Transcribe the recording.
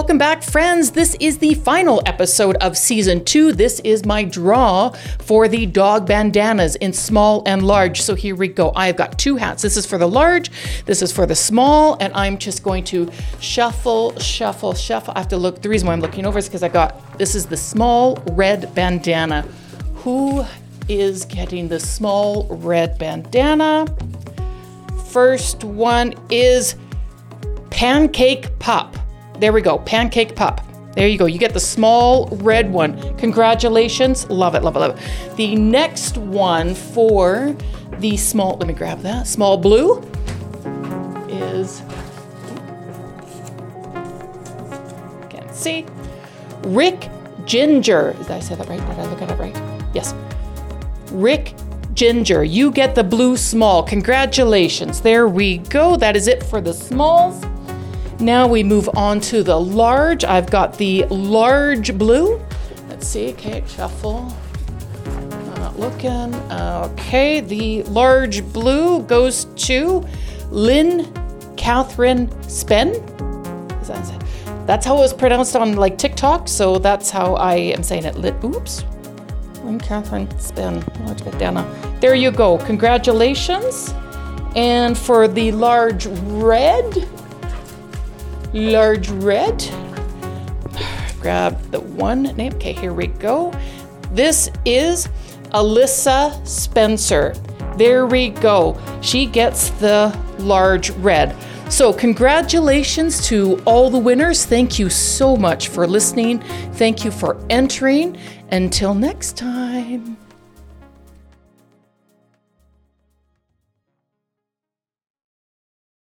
Welcome back, friends. This is the final episode of season two. This is my draw for the dog bandanas in small and large. So here we go. I've got two hats. This is for the large, this is for the small, and I'm just going to shuffle, shuffle, shuffle. I have to look. The reason why I'm looking over is because I got this is the small red bandana. Who is getting the small red bandana? First one is Pancake Pup. There we go, Pancake Pup. There you go. You get the small red one. Congratulations. Love it, love it, love it. The next one for the small, let me grab that, small blue is, can't see, Rick Ginger. Did I say that right? Did I look at it right? Yes. Rick Ginger, you get the blue small. Congratulations. There we go. That is it for the smalls. Now we move on to the large. I've got the large blue. Let's see. Okay, shuffle. Not looking. Okay, the large blue goes to Lynn Catherine Spen. That's how it was pronounced on like TikTok, so that's how I am saying it. Lit. Oops. Lynn Catherine Spen. There you go. Congratulations. And for the large red, large red. Grab the one name. Okay, here we go. This is Alyssa Spencer. There we go. She gets the large red. So, congratulations to all the winners. Thank you so much for listening. Thank you for entering. Until next time.